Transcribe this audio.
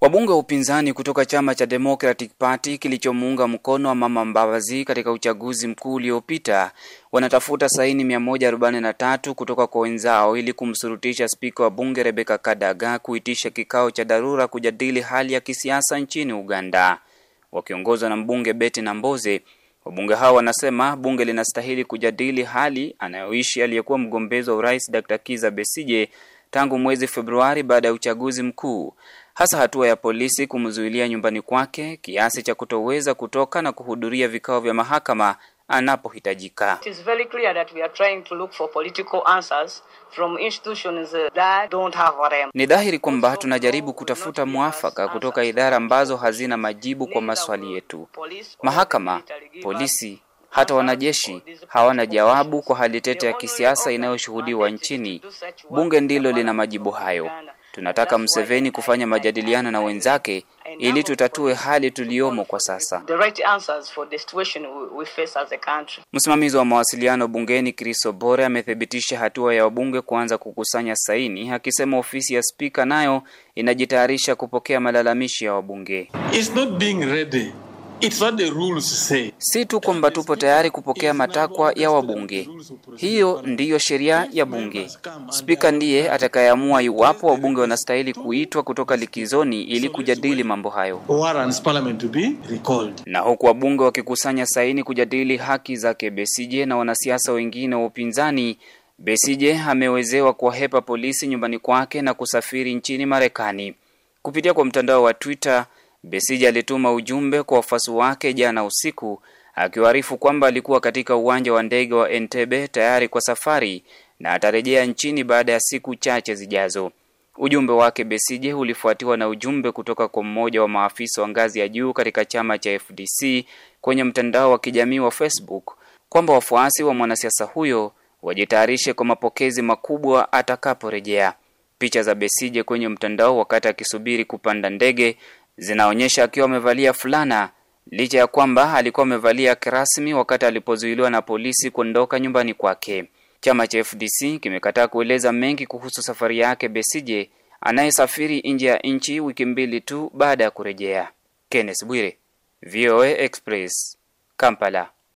Wabunge wa upinzani kutoka chama cha Democratic Party kilichomuunga mkono wa Mama Mbabazi katika uchaguzi mkuu uliopita wanatafuta saini 143 kutoka kwa wenzao ili kumsurutisha spika wa bunge Rebecca Kadaga kuitisha kikao cha dharura kujadili hali ya kisiasa nchini Uganda. Wakiongozwa na mbunge Betty Namboze, wabunge hao wanasema bunge linastahili kujadili hali anayoishi aliyekuwa mgombezi wa urais Dr. Kiza Besije tangu mwezi Februari baada ya uchaguzi mkuu, hasa hatua ya polisi kumzuilia nyumbani kwake kiasi cha kutoweza kutoka na kuhudhuria vikao vya mahakama anapohitajika. It is very clear that we are trying to look for political answers from institutions that don't have them. Ni dhahiri kwamba tunajaribu kutafuta mwafaka kutoka idara ambazo hazina majibu kwa maswali yetu. Mahakama, polisi, hata wanajeshi hawana jawabu kwa hali tete ya kisiasa inayoshuhudiwa nchini. Bunge ndilo lina majibu hayo. Tunataka Mseveni kufanya majadiliano na wenzake ili tutatue hali tuliyomo kwa sasa. The right answers for the situation we, we face as a country. Msimamizi wa mawasiliano bungeni Chris Obore amethibitisha hatua ya wabunge kuanza kukusanya saini, akisema ofisi ya spika nayo inajitayarisha kupokea malalamishi ya wabunge. It's not being ready. It's what the rules say. Si tu kwamba tupo tayari kupokea matakwa ya wabunge, hiyo ndiyo sheria ya bunge. Spika ndiye atakayeamua iwapo wabunge wanastahili kuitwa kutoka likizoni ili kujadili mambo hayo. Warrants Parliament to be recalled. Na huku wabunge wakikusanya saini kujadili haki zake Besije na wanasiasa wengine wa upinzani, Besije amewezewa kuwahepa polisi nyumbani kwake na kusafiri nchini Marekani. Kupitia kwa mtandao wa Twitter, Besije alituma ujumbe kwa wafuasi wake jana usiku akiwaarifu kwamba alikuwa katika uwanja wa ndege wa Entebbe tayari kwa safari na atarejea nchini baada ya siku chache zijazo. Ujumbe wake Besije ulifuatiwa na ujumbe kutoka kwa mmoja wa maafisa wa ngazi ya juu katika chama cha FDC kwenye mtandao wa kijamii wa Facebook kwamba wafuasi wa mwanasiasa huyo wajitayarishe kwa mapokezi makubwa atakaporejea. Picha za Besije kwenye mtandao wakati akisubiri kupanda ndege zinaonyesha akiwa amevalia fulana licha ya kwamba alikuwa amevalia kirasmi wakati alipozuiliwa na polisi kuondoka nyumbani kwake. Chama cha FDC kimekataa kueleza mengi kuhusu safari yake Besije anayesafiri nje ya nchi wiki mbili tu baada ya kurejea. Kenneth Bwire, VOA Express, Kampala.